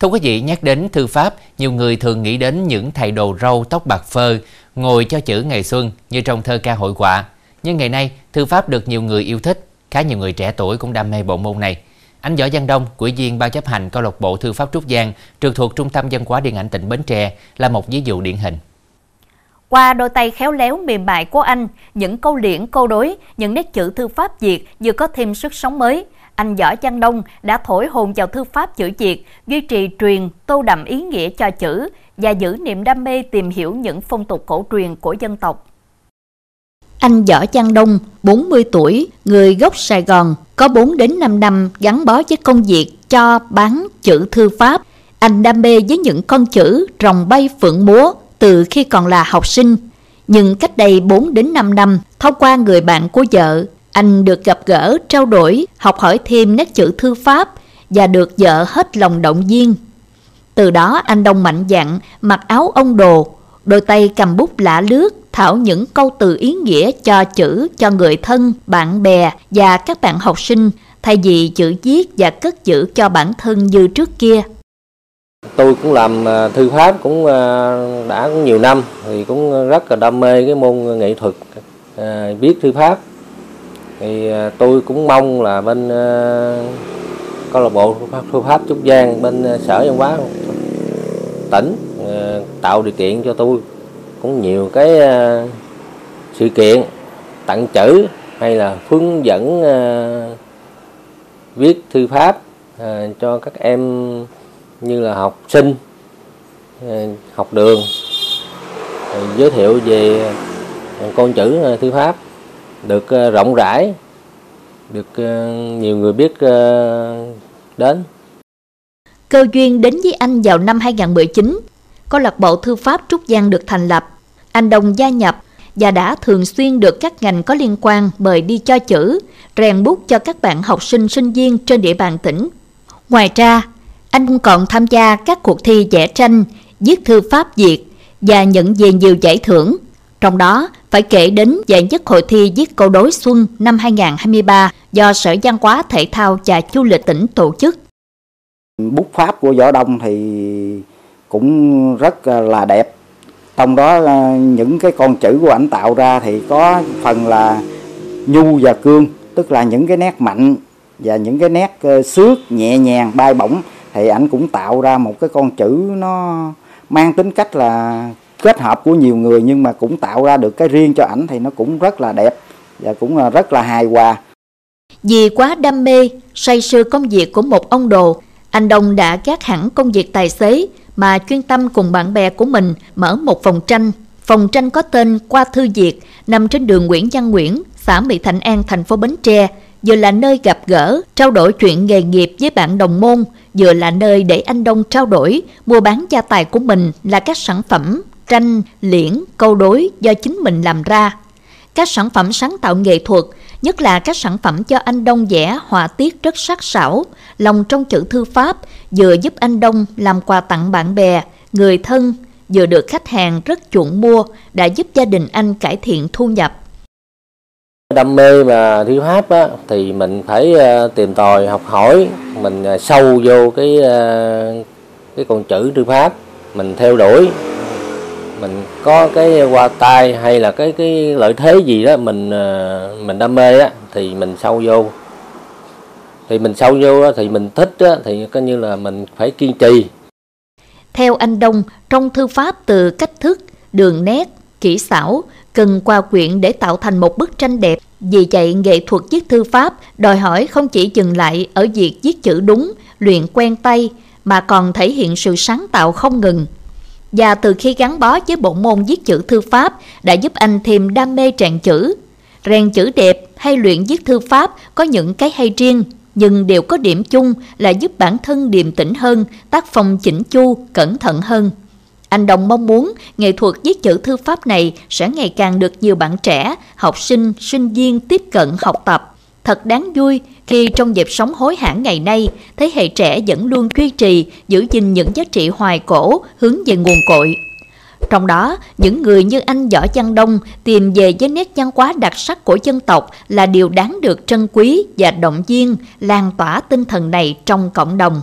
Thưa quý vị, nhắc đến thư pháp, nhiều người thường nghĩ đến những thầy đồ râu tóc bạc phơ, ngồi cho chữ ngày xuân như trong thơ ca hội họa. Nhưng ngày nay, thư pháp được nhiều người yêu thích, khá nhiều người trẻ tuổi cũng đam mê bộ môn này. Anh Võ Văn Đông, quỹ viên ban chấp hành câu lạc bộ thư pháp Trúc Giang, trực thuộc Trung tâm Văn hóa Điện ảnh tỉnh Bến Tre là một ví dụ điển hình. Qua đôi tay khéo léo mềm mại của anh, những câu liễn, câu đối, những nét chữ thư pháp Việt vừa có thêm sức sống mới. Anh Võ Văn Đông đã thổi hồn vào thư pháp chữ Việt, duy trì truyền, tô đậm ý nghĩa cho chữ và giữ niềm đam mê tìm hiểu những phong tục cổ truyền của dân tộc. Anh Võ Văn Đông, 40 tuổi, người gốc Sài Gòn, có 4 đến 5 năm gắn bó với công việc cho bán chữ thư pháp. Anh đam mê với những con chữ rồng bay phượng múa từ khi còn là học sinh. Nhưng cách đây 4 đến 5 năm, thông qua người bạn của vợ, anh được gặp gỡ, trao đổi, học hỏi thêm nét chữ thư pháp và được vợ hết lòng động viên. Từ đó anh Đông mạnh dạn mặc áo ông đồ, đôi tay cầm bút lạ lướt, thảo những câu từ ý nghĩa cho chữ cho người thân, bạn bè và các bạn học sinh, thay vì chữ viết và cất chữ cho bản thân như trước kia. Tôi cũng làm à, thư pháp cũng à, đã cũng nhiều năm thì cũng rất là đam mê cái môn nghệ thuật à, viết thư pháp. Thì ờ, tôi cũng mong là bên ờ, câu lạc bộ thư pháp Trúc Giang bên ờ, sở văn hóa tỉnh tạo điều kiện cho tôi cũng nhiều cái sự kiện tặng chữ hay là hướng dẫn viết thư pháp cho các em như là học sinh học đường. Giới thiệu về con chữ thư pháp được ờ, rộng rãi được ờ, nhiều người biết ờ, đến Cơ duyên đến với anh vào năm 2019, câu lạc bộ thư pháp Trúc Giang được thành lập. Anh Đồng gia nhập và đã thường xuyên được các ngành có liên quan mời đi cho chữ, rèn bút cho các bạn học sinh sinh viên trên địa bàn tỉnh. Ngoài ra, anh còn tham gia các cuộc thi vẽ tranh, viết thư pháp Việt và nhận về nhiều giải thưởng. Trong đó, phải kể đến giải nhất hội thi viết câu đối xuân năm 2023 do Sở Văn hóa Thể thao và Du lịch tỉnh tổ chức. Bút pháp của Võ Đông thì cũng rất là đẹp. Trong đó ờ, những cái con chữ của ảnh tạo ra thì có phần là nhu và cương, tức là những cái nét mạnh và những cái nét ờ, xước nhẹ nhàng bay bổng thì ảnh cũng tạo ra một cái con chữ nó mang tính cách là kết hợp của nhiều người nhưng mà cũng tạo ra được cái riêng cho ảnh thì nó cũng rất là đẹp và cũng à, rất là hài hòa. Vì quá đam mê, say sưa công việc của một ông đồ, anh Đông đã gác hẳn công việc tài xế mà chuyên tâm cùng bạn bè của mình mở một phòng tranh. Phòng tranh có tên Qua Thư Việt nằm trên đường Nguyễn Văn Nguyễn, xã Mỹ Thạnh An, thành phố Bến Tre, vừa là nơi gặp gỡ, trao đổi chuyện nghề nghiệp với bạn đồng môn, vừa là nơi để anh Đông trao đổi, mua bán gia tài của mình là các sản phẩm tranh, liễn, câu đối do chính mình làm ra. Các sản phẩm sáng tạo nghệ thuật, nhất là các sản phẩm cho anh Đông vẽ họa tiết rất sắc sảo, lòng trong chữ thư pháp, vừa giúp anh Đông làm quà tặng bạn bè, người thân, vừa được khách hàng rất chuộng mua, đã giúp gia đình anh cải thiện thu nhập đam mê mà thư pháp á, thì mình phải ờ, tìm tòi học hỏi mình ờ, sâu vô cái ờ, cái con chữ thư pháp mình theo đuổi mình có cái qua tay hay là cái cái lợi thế gì đó mình ờ, mình đam mê á thì mình sâu vô thì mình sâu vô đó, thì mình thích á, thì coi như là mình phải kiên trì theo anh Đông trong thư pháp từ cách thức đường nét kỹ xảo cần qua quyện để tạo thành một bức tranh đẹp. Vì vậy, nghệ thuật viết thư pháp đòi hỏi không chỉ dừng lại ở việc viết chữ đúng, luyện quen tay, mà còn thể hiện sự sáng tạo không ngừng. Và từ khi gắn bó với bộ môn viết chữ thư pháp đã giúp anh thêm đam mê tràn chữ. Rèn chữ đẹp hay luyện viết thư pháp có những cái hay riêng, nhưng đều có điểm chung là giúp bản thân điềm tĩnh hơn, tác phong chỉnh chu, cẩn thận hơn. Anh Đồng mong muốn nghệ thuật viết chữ thư pháp này sẽ ngày càng được nhiều bạn trẻ, học sinh, sinh viên tiếp cận học tập. Thật đáng vui khi trong dịp sống hối hả ngày nay, thế hệ trẻ vẫn luôn duy trì, giữ gìn những giá trị hoài cổ hướng về nguồn cội. Trong đó, những người như anh Võ Văn Đông tìm về với nét văn hóa đặc sắc của dân tộc là điều đáng được trân quý và động viên, lan tỏa tinh thần này trong cộng đồng.